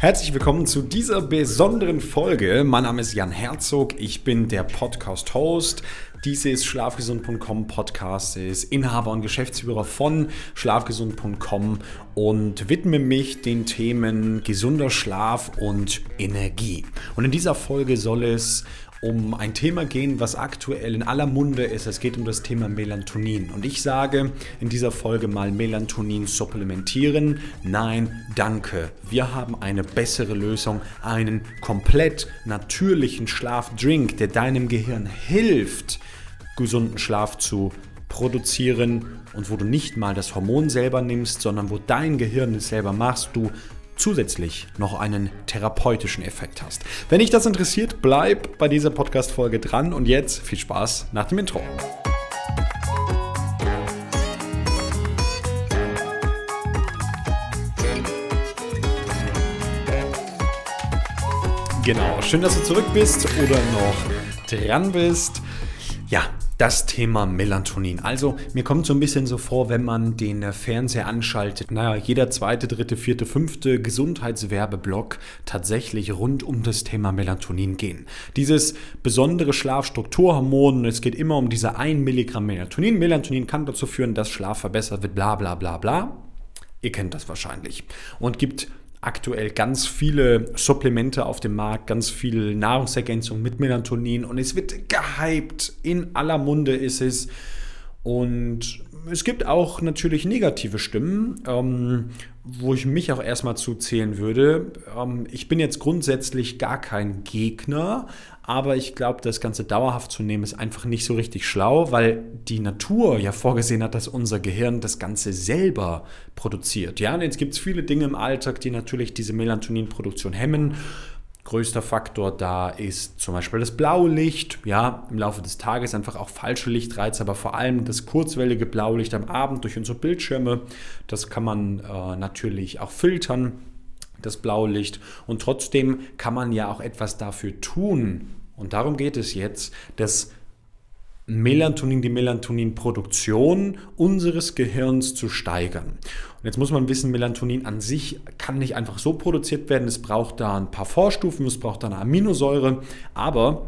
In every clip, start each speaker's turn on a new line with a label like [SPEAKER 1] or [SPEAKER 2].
[SPEAKER 1] Herzlich willkommen zu dieser besonderen Folge. Mein Name ist Jan Herzog, ich bin der Podcast-Host dieses Schlafgesund.com Podcast ist Inhaber und Geschäftsführer von Schlafgesund.com und widme mich den Themen gesunder Schlaf und Energie. Und in dieser Folge soll es um ein Thema gehen, was aktuell in aller Munde ist. Es geht um das Thema Melatonin. Und ich sage in dieser Folge mal Melatonin supplementieren. Nein, danke. Wir haben eine bessere Lösung, einen komplett natürlichen Schlafdrink, der deinem Gehirn hilft, gesunden Schlaf zu produzieren und wo du nicht mal das Hormon selber nimmst, sondern wo dein Gehirn es selber machst, du zusätzlich noch einen therapeutischen Effekt hast. Wenn dich das interessiert, bleib bei dieser Podcast-Folge dran und jetzt viel Spaß nach dem Intro. Genau, schön, dass du zurück bist oder noch dran bist. Ja, das Thema Melatonin. Also mir kommt so ein bisschen so vor, wenn man den Fernseher anschaltet, naja, jeder zweite, dritte, vierte, fünfte Gesundheitswerbeblock tatsächlich rund um das Thema Melatonin gehen. Dieses besondere Schlafstrukturhormon, es geht immer um diese 1 Milligramm Melatonin. Melatonin kann dazu führen, dass Schlaf verbessert wird, bla bla bla bla. Ihr kennt das wahrscheinlich. Und gibt aktuell ganz viele Supplemente auf dem Markt, ganz viel Nahrungsergänzung mit Melatonin und es wird gehypt. In aller Munde ist es. Und es gibt auch natürlich negative Stimmen, ähm, wo ich mich auch erstmal zuzählen würde. Ähm, ich bin jetzt grundsätzlich gar kein Gegner, aber ich glaube, das Ganze dauerhaft zu nehmen, ist einfach nicht so richtig schlau, weil die Natur ja vorgesehen hat, dass unser Gehirn das Ganze selber produziert. Ja, und jetzt gibt es viele Dinge im Alltag, die natürlich diese Melatoninproduktion hemmen. Größter Faktor da ist zum Beispiel das Blaulicht. Ja, im Laufe des Tages einfach auch falsche Lichtreize, aber vor allem das kurzwellige Blaulicht am Abend durch unsere Bildschirme. Das kann man äh, natürlich auch filtern, das Blaulicht. Und trotzdem kann man ja auch etwas dafür tun. Und darum geht es jetzt, dass Melatonin, die Melatoninproduktion unseres Gehirns zu steigern. Und jetzt muss man wissen, Melatonin an sich kann nicht einfach so produziert werden. Es braucht da ein paar Vorstufen, es braucht da eine Aminosäure, aber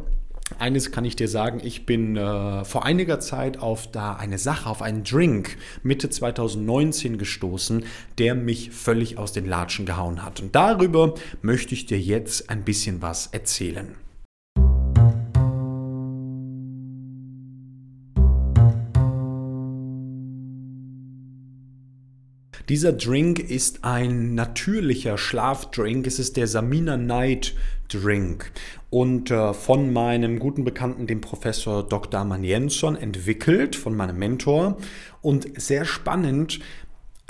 [SPEAKER 1] eines kann ich dir sagen, ich bin äh, vor einiger Zeit auf da eine Sache, auf einen Drink Mitte 2019 gestoßen, der mich völlig aus den Latschen gehauen hat. Und darüber möchte ich dir jetzt ein bisschen was erzählen. Dieser Drink ist ein natürlicher Schlafdrink. Es ist der Samina Night Drink und äh, von meinem guten Bekannten, dem Professor Dr. Mann Jensson, entwickelt, von meinem Mentor. Und sehr spannend,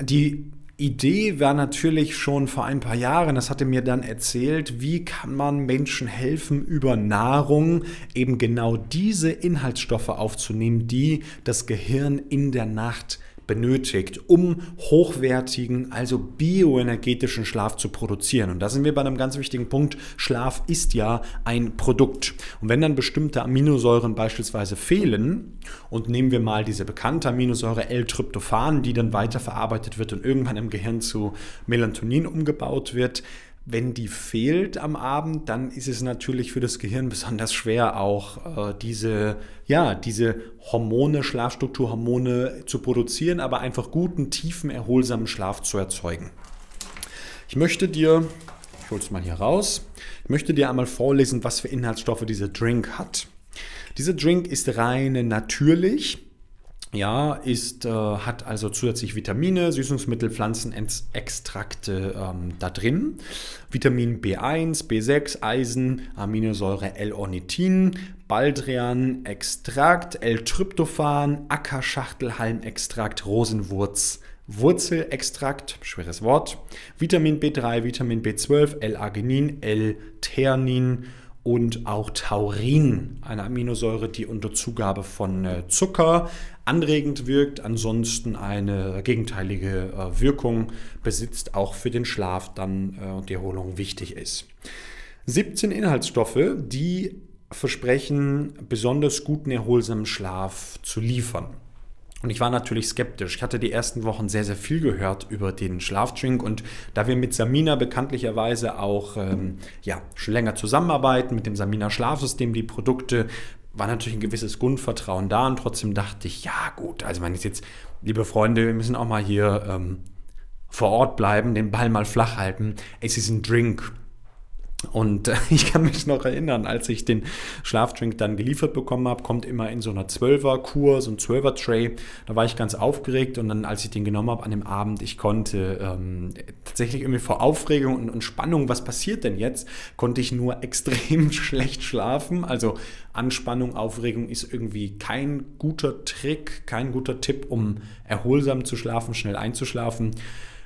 [SPEAKER 1] die Idee war natürlich schon vor ein paar Jahren, das hatte mir dann erzählt, wie kann man Menschen helfen, über Nahrung eben genau diese Inhaltsstoffe aufzunehmen, die das Gehirn in der Nacht benötigt, um hochwertigen, also bioenergetischen Schlaf zu produzieren. Und da sind wir bei einem ganz wichtigen Punkt. Schlaf ist ja ein Produkt. Und wenn dann bestimmte Aminosäuren beispielsweise fehlen, und nehmen wir mal diese bekannte Aminosäure L-Tryptophan, die dann weiterverarbeitet wird und irgendwann im Gehirn zu Melatonin umgebaut wird, wenn die fehlt am Abend, dann ist es natürlich für das Gehirn besonders schwer, auch äh, diese, ja, diese Hormone, Schlafstrukturhormone zu produzieren, aber einfach guten, tiefen, erholsamen Schlaf zu erzeugen. Ich möchte dir, ich hole es mal hier raus, ich möchte dir einmal vorlesen, was für Inhaltsstoffe dieser Drink hat. Dieser Drink ist rein natürlich ja, ist, äh, hat also zusätzlich Vitamine, Süßungsmittel, Pflanzenextrakte ähm, da drin. Vitamin B1, B6, Eisen, Aminosäure L-Ornithin, Baldrian, Extrakt, L-Tryptophan, Ackerschachtelhalmextrakt, Rosenwurz, Wurzelextrakt, schweres Wort, Vitamin B3, Vitamin B12, L-Arginin, L-Theanin, und auch Taurin, eine Aminosäure, die unter Zugabe von äh, Zucker anregend wirkt, ansonsten eine gegenteilige äh, Wirkung besitzt, auch für den Schlaf dann äh, und die Erholung wichtig ist. 17 Inhaltsstoffe, die versprechen, besonders guten, erholsamen Schlaf zu liefern. Und ich war natürlich skeptisch. Ich hatte die ersten Wochen sehr, sehr viel gehört über den Schlafdrink. Und da wir mit Samina bekanntlicherweise auch ähm, ja, schon länger zusammenarbeiten, mit dem Samina Schlafsystem, die Produkte, war natürlich ein gewisses Grundvertrauen da. Und trotzdem dachte ich, ja gut, also meine ich jetzt, liebe Freunde, wir müssen auch mal hier ähm, vor Ort bleiben, den Ball mal flach halten. Es ist ein Drink. Und äh, ich kann mich noch erinnern, als ich den Schlafdrink dann geliefert bekommen habe, kommt immer in so einer 12er-Kur, so ein 12er-Tray. Da war ich ganz aufgeregt und dann, als ich den genommen habe an dem Abend, ich konnte ähm, tatsächlich irgendwie vor Aufregung und, und Spannung, was passiert denn jetzt, konnte ich nur extrem schlecht schlafen. Also Anspannung, Aufregung ist irgendwie kein guter Trick, kein guter Tipp, um erholsam zu schlafen, schnell einzuschlafen.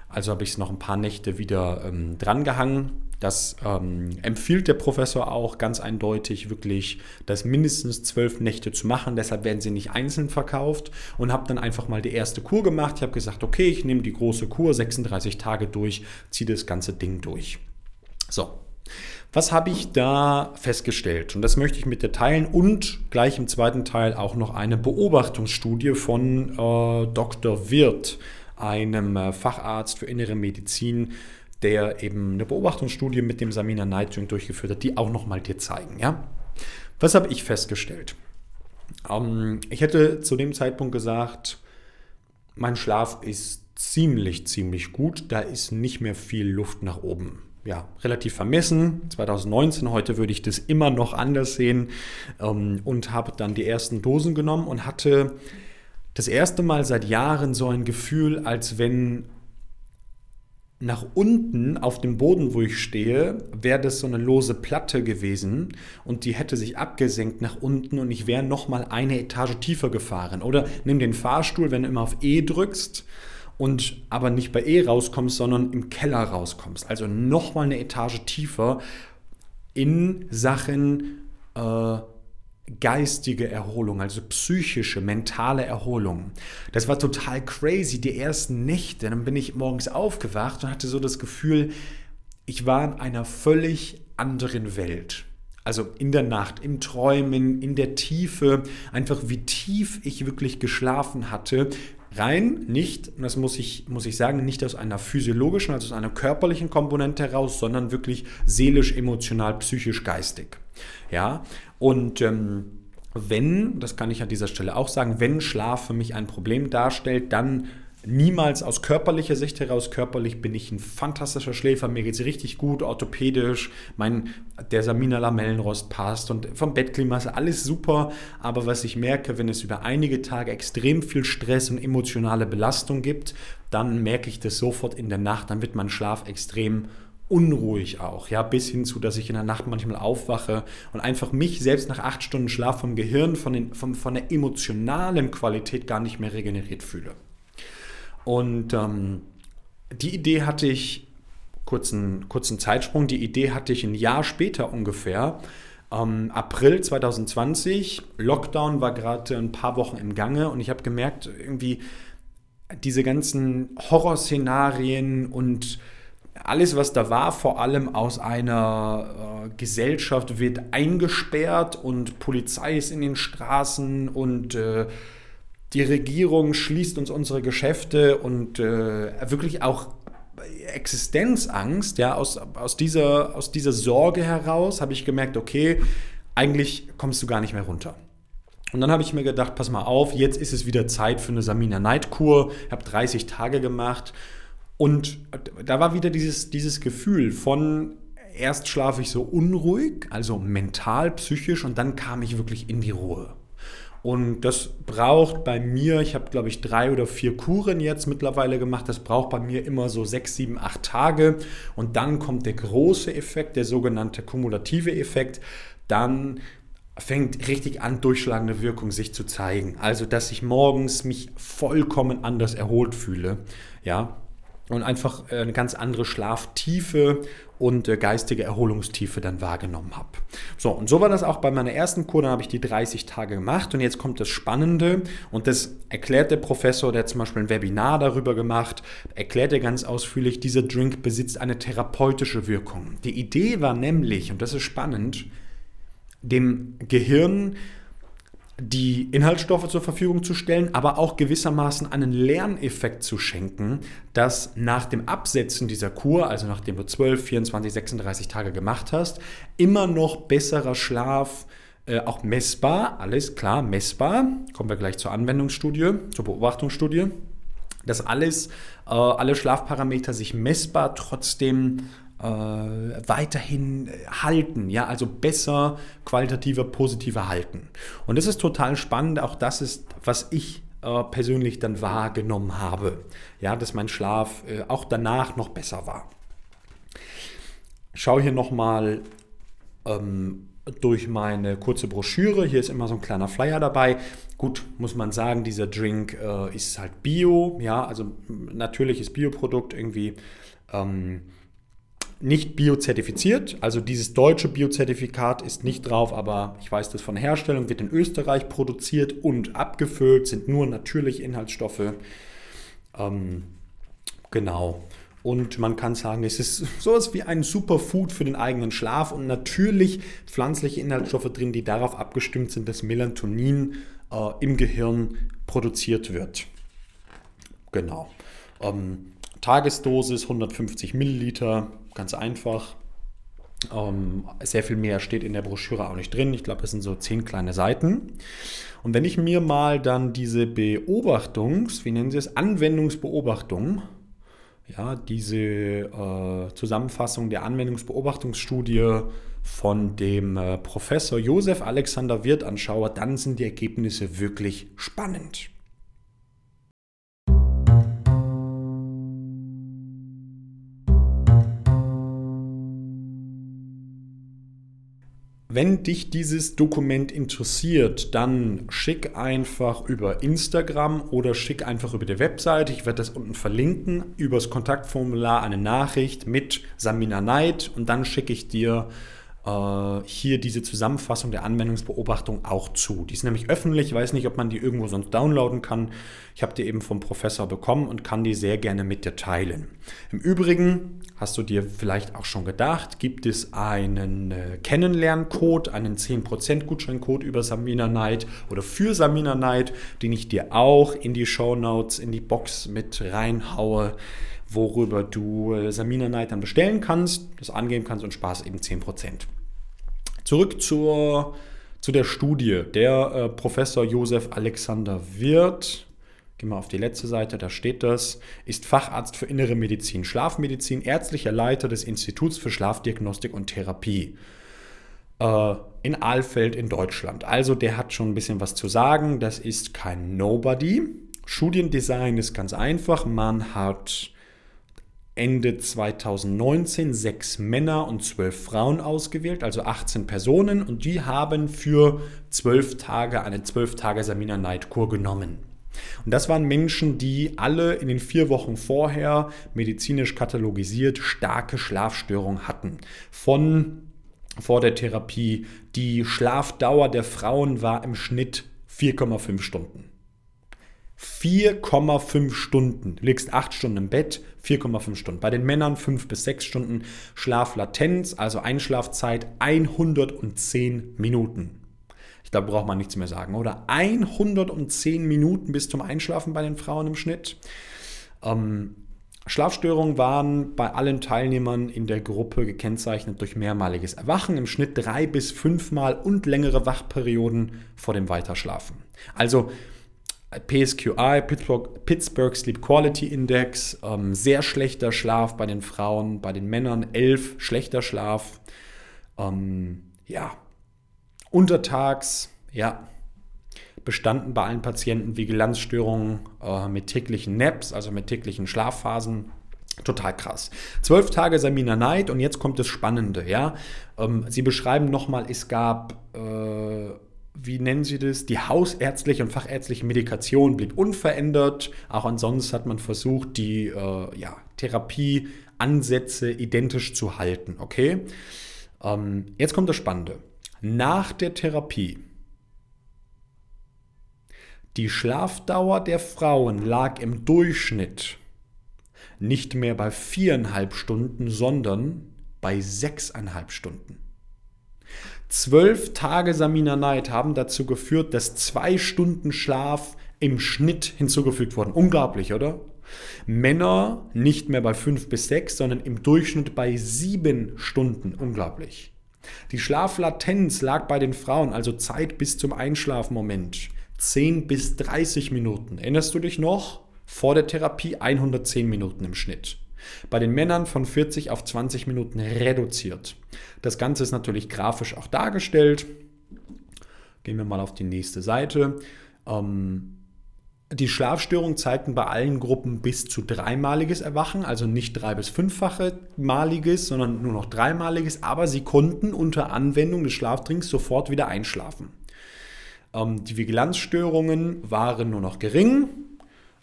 [SPEAKER 1] Also habe ich es noch ein paar Nächte wieder ähm, drangehangen das ähm, empfiehlt der Professor auch ganz eindeutig, wirklich das mindestens zwölf Nächte zu machen. Deshalb werden sie nicht einzeln verkauft und habe dann einfach mal die erste Kur gemacht. Ich habe gesagt, okay, ich nehme die große Kur, 36 Tage durch, ziehe das ganze Ding durch. So, was habe ich da festgestellt? Und das möchte ich mit dir teilen und gleich im zweiten Teil auch noch eine Beobachtungsstudie von äh, Dr. Wirth, einem äh, Facharzt für innere Medizin, der eben eine Beobachtungsstudie mit dem Samina Drink durchgeführt hat, die auch nochmal dir zeigen. Ja? Was habe ich festgestellt? Ähm, ich hätte zu dem Zeitpunkt gesagt, mein Schlaf ist ziemlich, ziemlich gut. Da ist nicht mehr viel Luft nach oben. Ja, relativ vermessen. 2019, heute würde ich das immer noch anders sehen ähm, und habe dann die ersten Dosen genommen und hatte das erste Mal seit Jahren so ein Gefühl, als wenn nach unten auf dem Boden, wo ich stehe, wäre das so eine lose Platte gewesen und die hätte sich abgesenkt nach unten und ich wäre nochmal eine Etage tiefer gefahren. Oder nimm den Fahrstuhl, wenn du immer auf E drückst und aber nicht bei E rauskommst, sondern im Keller rauskommst. Also nochmal eine Etage tiefer in Sachen äh, geistige Erholung, also psychische, mentale Erholung. Das war total crazy, die ersten Nächte. Dann bin ich morgens aufgewacht und hatte so das Gefühl, ich war in einer völlig anderen Welt. Also in der Nacht, im Träumen, in der Tiefe, einfach wie tief ich wirklich geschlafen hatte. Rein nicht, und das muss ich, muss ich sagen, nicht aus einer physiologischen, also aus einer körperlichen Komponente heraus, sondern wirklich seelisch, emotional, psychisch, geistig. Ja, und ähm, wenn, das kann ich an dieser Stelle auch sagen, wenn Schlaf für mich ein Problem darstellt, dann niemals aus körperlicher Sicht heraus. Körperlich bin ich ein fantastischer Schläfer, mir geht es richtig gut, orthopädisch, mein, der Samina Lamellenrost passt und vom Bettklima ist alles super. Aber was ich merke, wenn es über einige Tage extrem viel Stress und emotionale Belastung gibt, dann merke ich das sofort in der Nacht, dann wird mein Schlaf extrem unruhig auch, ja, bis hin zu, dass ich in der Nacht manchmal aufwache und einfach mich selbst nach acht Stunden Schlaf vom Gehirn, von, den, von, von der emotionalen Qualität gar nicht mehr regeneriert fühle. Und ähm, die Idee hatte ich, kurzen, kurzen Zeitsprung, die Idee hatte ich ein Jahr später ungefähr, ähm, April 2020, Lockdown war gerade ein paar Wochen im Gange und ich habe gemerkt, irgendwie diese ganzen Horrorszenarien und alles, was da war, vor allem aus einer äh, Gesellschaft wird eingesperrt und Polizei ist in den Straßen und äh, die Regierung schließt uns unsere Geschäfte und äh, wirklich auch Existenzangst, ja, aus, aus, dieser, aus dieser Sorge heraus habe ich gemerkt, okay, eigentlich kommst du gar nicht mehr runter. Und dann habe ich mir gedacht, pass mal auf, jetzt ist es wieder Zeit für eine Samina Night Kur. Ich habe 30 Tage gemacht und da war wieder dieses, dieses Gefühl von, erst schlafe ich so unruhig, also mental, psychisch, und dann kam ich wirklich in die Ruhe. Und das braucht bei mir, ich habe glaube ich drei oder vier Kuren jetzt mittlerweile gemacht, das braucht bei mir immer so sechs, sieben, acht Tage. Und dann kommt der große Effekt, der sogenannte kumulative Effekt. Dann fängt richtig an, durchschlagende Wirkung sich zu zeigen. Also, dass ich morgens mich vollkommen anders erholt fühle. Ja, und einfach äh, eine ganz andere Schlaftiefe und äh, geistige Erholungstiefe dann wahrgenommen habe. So, und so war das auch bei meiner ersten Kur, dann habe ich die 30 Tage gemacht und jetzt kommt das Spannende und das erklärt der Professor, der hat zum Beispiel ein Webinar darüber gemacht, erklärt er ganz ausführlich, dieser Drink besitzt eine therapeutische Wirkung. Die Idee war nämlich, und das ist spannend, dem Gehirn die Inhaltsstoffe zur Verfügung zu stellen, aber auch gewissermaßen einen Lerneffekt zu schenken, dass nach dem Absetzen dieser Kur, also nachdem du 12, 24, 36 Tage gemacht hast, immer noch besserer Schlaf, äh, auch messbar, alles klar, messbar, kommen wir gleich zur Anwendungsstudie, zur Beobachtungsstudie, dass alles, äh, alle Schlafparameter sich messbar trotzdem äh, weiterhin halten, ja, also besser, qualitativer, positiver halten. Und das ist total spannend, auch das ist, was ich äh, persönlich dann wahrgenommen habe, ja, dass mein Schlaf äh, auch danach noch besser war. Schau hier nochmal ähm, durch meine kurze Broschüre. Hier ist immer so ein kleiner Flyer dabei. Gut, muss man sagen, dieser Drink äh, ist halt Bio, ja, also natürliches Bioprodukt irgendwie. Ähm, nicht biozertifiziert. Also dieses deutsche Biozertifikat ist nicht drauf, aber ich weiß das von Herstellung, wird in Österreich produziert und abgefüllt, sind nur natürliche Inhaltsstoffe. Ähm, genau. Und man kann sagen, es ist sowas wie ein Superfood für den eigenen Schlaf und natürlich pflanzliche Inhaltsstoffe drin, die darauf abgestimmt sind, dass Melatonin äh, im Gehirn produziert wird. Genau. Ähm, Tagesdosis 150 Milliliter, ganz einfach. Ähm, sehr viel mehr steht in der Broschüre auch nicht drin. Ich glaube, es sind so zehn kleine Seiten. Und wenn ich mir mal dann diese Beobachtungs-, wie nennen Sie es, Anwendungsbeobachtung, ja, diese äh, Zusammenfassung der Anwendungsbeobachtungsstudie von dem äh, Professor Josef Alexander Wirth anschaue, dann sind die Ergebnisse wirklich spannend. Wenn dich dieses Dokument interessiert, dann schick einfach über Instagram oder schick einfach über die Webseite. Ich werde das unten verlinken. Übers Kontaktformular eine Nachricht mit Samina Neid und dann schicke ich dir hier diese Zusammenfassung der Anwendungsbeobachtung auch zu. Die ist nämlich öffentlich. Ich weiß nicht, ob man die irgendwo sonst downloaden kann. Ich habe die eben vom Professor bekommen und kann die sehr gerne mit dir teilen. Im Übrigen hast du dir vielleicht auch schon gedacht, gibt es einen äh, Kennenlerncode, einen 10% Gutscheincode über Samina Night oder für Samina Night, den ich dir auch in die Show Notes, in die Box mit reinhaue, worüber du äh, Samina Night dann bestellen kannst, das angeben kannst und Spaß eben 10%. Zurück zur, zu der Studie. Der äh, Professor Josef Alexander Wirth Gehen wir auf die letzte Seite, da steht das, ist Facharzt für Innere Medizin, Schlafmedizin, ärztlicher Leiter des Instituts für Schlafdiagnostik und Therapie äh, in Ahlfeld in Deutschland. Also der hat schon ein bisschen was zu sagen, das ist kein Nobody. Studiendesign ist ganz einfach, man hat Ende 2019 sechs Männer und zwölf Frauen ausgewählt, also 18 Personen, und die haben für zwölf Tage eine zwölf Tage Samina Night Kur genommen. Und das waren Menschen, die alle in den vier Wochen vorher medizinisch katalogisiert starke Schlafstörungen hatten. Von vor der Therapie, die Schlafdauer der Frauen war im Schnitt 4,5 Stunden. 4,5 Stunden. Du liegst 8 Stunden im Bett, 4,5 Stunden. Bei den Männern 5 bis 6 Stunden Schlaflatenz, also Einschlafzeit 110 Minuten. Ich glaube, braucht man nichts mehr sagen, oder? 110 Minuten bis zum Einschlafen bei den Frauen im Schnitt. Ähm, Schlafstörungen waren bei allen Teilnehmern in der Gruppe gekennzeichnet durch mehrmaliges Erwachen, im Schnitt drei bis fünfmal und längere Wachperioden vor dem Weiterschlafen. Also PSQI, Pittsburgh, Pittsburgh Sleep Quality Index, ähm, sehr schlechter Schlaf bei den Frauen, bei den Männern 11 schlechter Schlaf. Ähm, ja, Untertags, ja, bestanden bei allen Patienten Vigilanzstörungen äh, mit täglichen Naps, also mit täglichen Schlafphasen. Total krass. Zwölf Tage Samina Night und jetzt kommt das Spannende, ja. Ähm, Sie beschreiben nochmal, es gab, äh, wie nennen Sie das? Die hausärztliche und fachärztliche Medikation blieb unverändert. Auch ansonsten hat man versucht, die äh, ja, Therapieansätze identisch zu halten, okay? Ähm, jetzt kommt das Spannende nach der Therapie. Die Schlafdauer der Frauen lag im Durchschnitt nicht mehr bei viereinhalb Stunden, sondern bei sechseinhalb Stunden. Zwölf Tage Samina Night haben dazu geführt, dass zwei Stunden Schlaf im Schnitt hinzugefügt wurden. Unglaublich, oder? Männer nicht mehr bei fünf bis sechs, sondern im Durchschnitt bei sieben Stunden. Unglaublich. Die Schlaflatenz lag bei den Frauen, also Zeit bis zum Einschlafmoment, 10 bis 30 Minuten. Erinnerst du dich noch? Vor der Therapie 110 Minuten im Schnitt. Bei den Männern von 40 auf 20 Minuten reduziert. Das Ganze ist natürlich grafisch auch dargestellt. Gehen wir mal auf die nächste Seite. Ähm, die Schlafstörungen zeigten bei allen Gruppen bis zu dreimaliges Erwachen, also nicht drei- bis fünffache maliges, sondern nur noch dreimaliges, aber sie konnten unter Anwendung des Schlaftrinks sofort wieder einschlafen. Ähm, die Vigilanzstörungen waren nur noch gering,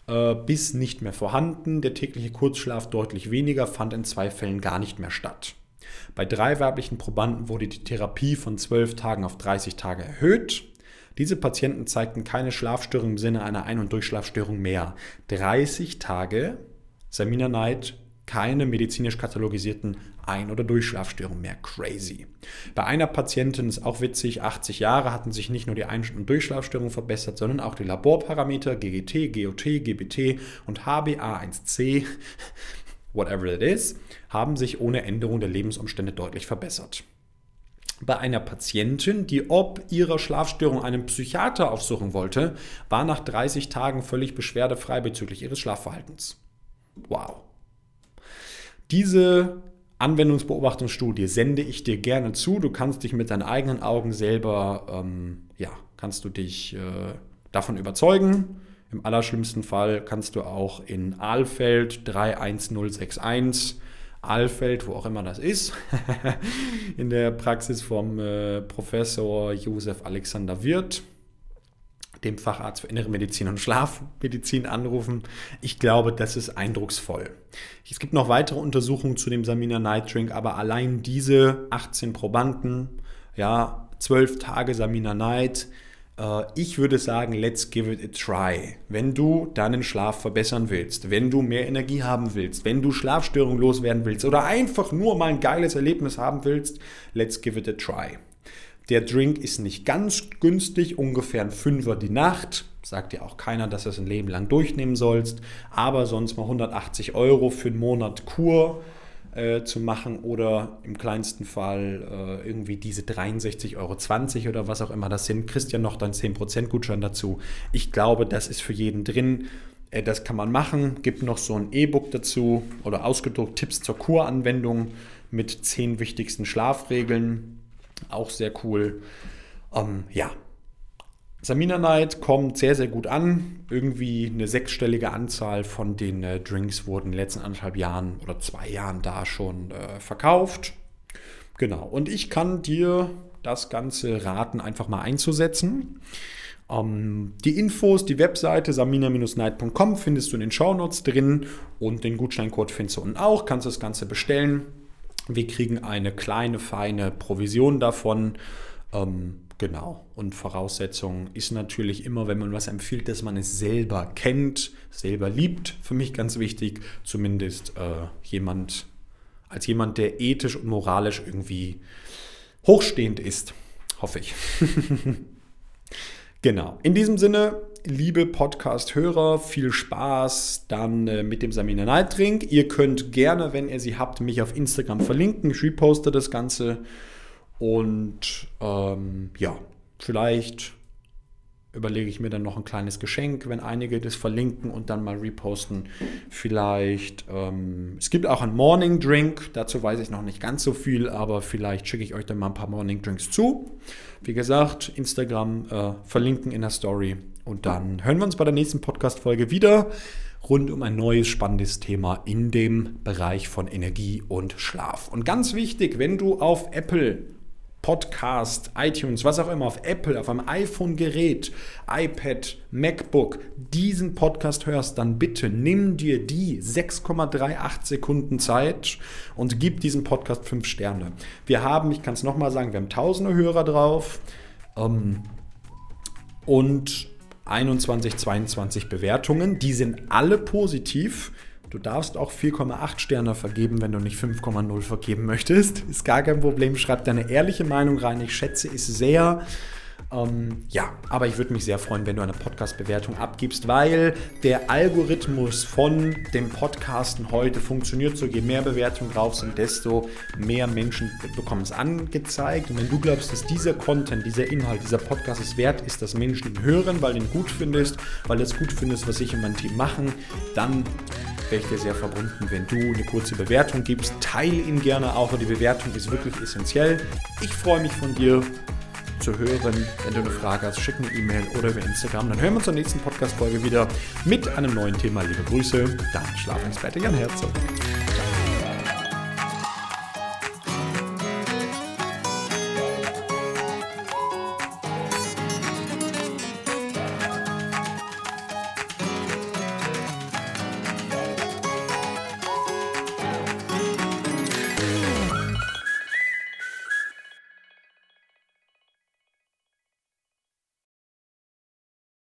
[SPEAKER 1] äh, bis nicht mehr vorhanden. Der tägliche Kurzschlaf deutlich weniger, fand in zwei Fällen gar nicht mehr statt. Bei drei weiblichen Probanden wurde die Therapie von 12 Tagen auf 30 Tage erhöht. Diese Patienten zeigten keine Schlafstörung im Sinne einer Ein- und Durchschlafstörung mehr. 30 Tage, Samina Night, keine medizinisch katalogisierten Ein- oder Durchschlafstörungen mehr. Crazy. Bei einer Patientin ist auch witzig, 80 Jahre hatten sich nicht nur die Ein- und Durchschlafstörungen verbessert, sondern auch die Laborparameter GGT, GOT, GBT und HbA1c, whatever it is, haben sich ohne Änderung der Lebensumstände deutlich verbessert bei einer Patientin, die ob ihrer Schlafstörung einen Psychiater aufsuchen wollte, war nach 30 Tagen völlig beschwerdefrei bezüglich ihres Schlafverhaltens. Wow. Diese Anwendungsbeobachtungsstudie sende ich dir gerne zu. Du kannst dich mit deinen eigenen Augen selber, ähm, ja, kannst du dich äh, davon überzeugen. Im allerschlimmsten Fall kannst du auch in Aalfeld 31061 Alfeld, wo auch immer das ist, in der Praxis vom äh, Professor Josef Alexander Wirth, dem Facharzt für Innere Medizin und Schlafmedizin, anrufen. Ich glaube, das ist eindrucksvoll. Es gibt noch weitere Untersuchungen zu dem Samina Night Drink, aber allein diese 18 Probanden, ja, 12 Tage Samina Night, äh, ich würde sagen, let's give it a try. Wenn du deinen Schlaf verbessern willst, wenn du mehr Energie haben willst, wenn du Schlafstörungen loswerden willst oder einfach nur mal ein geiles Erlebnis haben willst, let's give it a try. Der Drink ist nicht ganz günstig, ungefähr ein Fünfer die Nacht. Sagt dir auch keiner, dass du es ein Leben lang durchnehmen sollst. Aber sonst mal 180 Euro für einen Monat Kur äh, zu machen oder im kleinsten Fall äh, irgendwie diese 63,20 Euro oder was auch immer das sind, kriegst ja noch dann 10% Gutschein dazu. Ich glaube, das ist für jeden drin. Äh, das kann man machen. Gibt noch so ein E-Book dazu oder ausgedruckt Tipps zur Kuranwendung mit 10 wichtigsten Schlafregeln. Auch sehr cool. Ähm, ja, Samina Night kommt sehr, sehr gut an. Irgendwie eine sechsstellige Anzahl von den äh, Drinks wurden in den letzten anderthalb Jahren oder zwei Jahren da schon äh, verkauft. Genau. Und ich kann dir das Ganze raten, einfach mal einzusetzen. Ähm, die Infos, die Webseite samina-night.com findest du in den Shownotes drin und den Gutscheincode findest du unten auch. Kannst das Ganze bestellen. Wir kriegen eine kleine, feine Provision davon. Ähm, Genau. Und Voraussetzung ist natürlich immer, wenn man was empfiehlt, dass man es selber kennt, selber liebt. Für mich ganz wichtig, zumindest äh, jemand, als jemand, der ethisch und moralisch irgendwie hochstehend ist. Hoffe ich. genau. In diesem Sinne, liebe Podcast-Hörer, viel Spaß dann äh, mit dem Samina Night Drink. Ihr könnt gerne, wenn ihr sie habt, mich auf Instagram verlinken. Ich reposte das Ganze. Und ähm, ja, vielleicht überlege ich mir dann noch ein kleines Geschenk, wenn einige das verlinken und dann mal reposten. Vielleicht, ähm, es gibt auch einen Morning Drink, dazu weiß ich noch nicht ganz so viel, aber vielleicht schicke ich euch dann mal ein paar Morning Drinks zu. Wie gesagt, Instagram äh, verlinken in der Story und dann hören wir uns bei der nächsten Podcast-Folge wieder rund um ein neues spannendes Thema in dem Bereich von Energie und Schlaf. Und ganz wichtig, wenn du auf Apple Podcast, iTunes, was auch immer, auf Apple, auf einem iPhone-Gerät, iPad, MacBook diesen Podcast hörst, dann bitte nimm dir die 6,38 Sekunden Zeit und gib diesem Podcast 5 Sterne. Wir haben, ich kann es nochmal sagen, wir haben tausende Hörer drauf ähm, und 21, 22 Bewertungen. Die sind alle positiv. Du darfst auch 4,8 Sterne vergeben, wenn du nicht 5,0 vergeben möchtest. Ist gar kein Problem. Schreib deine ehrliche Meinung rein. Ich schätze es sehr. Ähm, ja, aber ich würde mich sehr freuen, wenn du eine Podcast-Bewertung abgibst, weil der Algorithmus von dem Podcasten heute funktioniert so, je mehr Bewertungen drauf sind, desto mehr Menschen bekommen es angezeigt. Und wenn du glaubst, dass dieser Content, dieser Inhalt, dieser Podcast es wert ist, dass Menschen ihn hören, weil du ihn gut findest, weil du es gut findest, was ich und mein Team machen, dann wäre ich dir sehr verbunden, wenn du eine kurze Bewertung gibst. Teile ihn gerne auch, die Bewertung ist wirklich essentiell. Ich freue mich von dir zu hören. Wenn du eine Frage hast, schick eine E-Mail oder über Instagram. Dann hören wir uns zur nächsten Podcast-Folge wieder mit einem neuen Thema. Liebe Grüße, dein Schlafexperte Jan Herzog.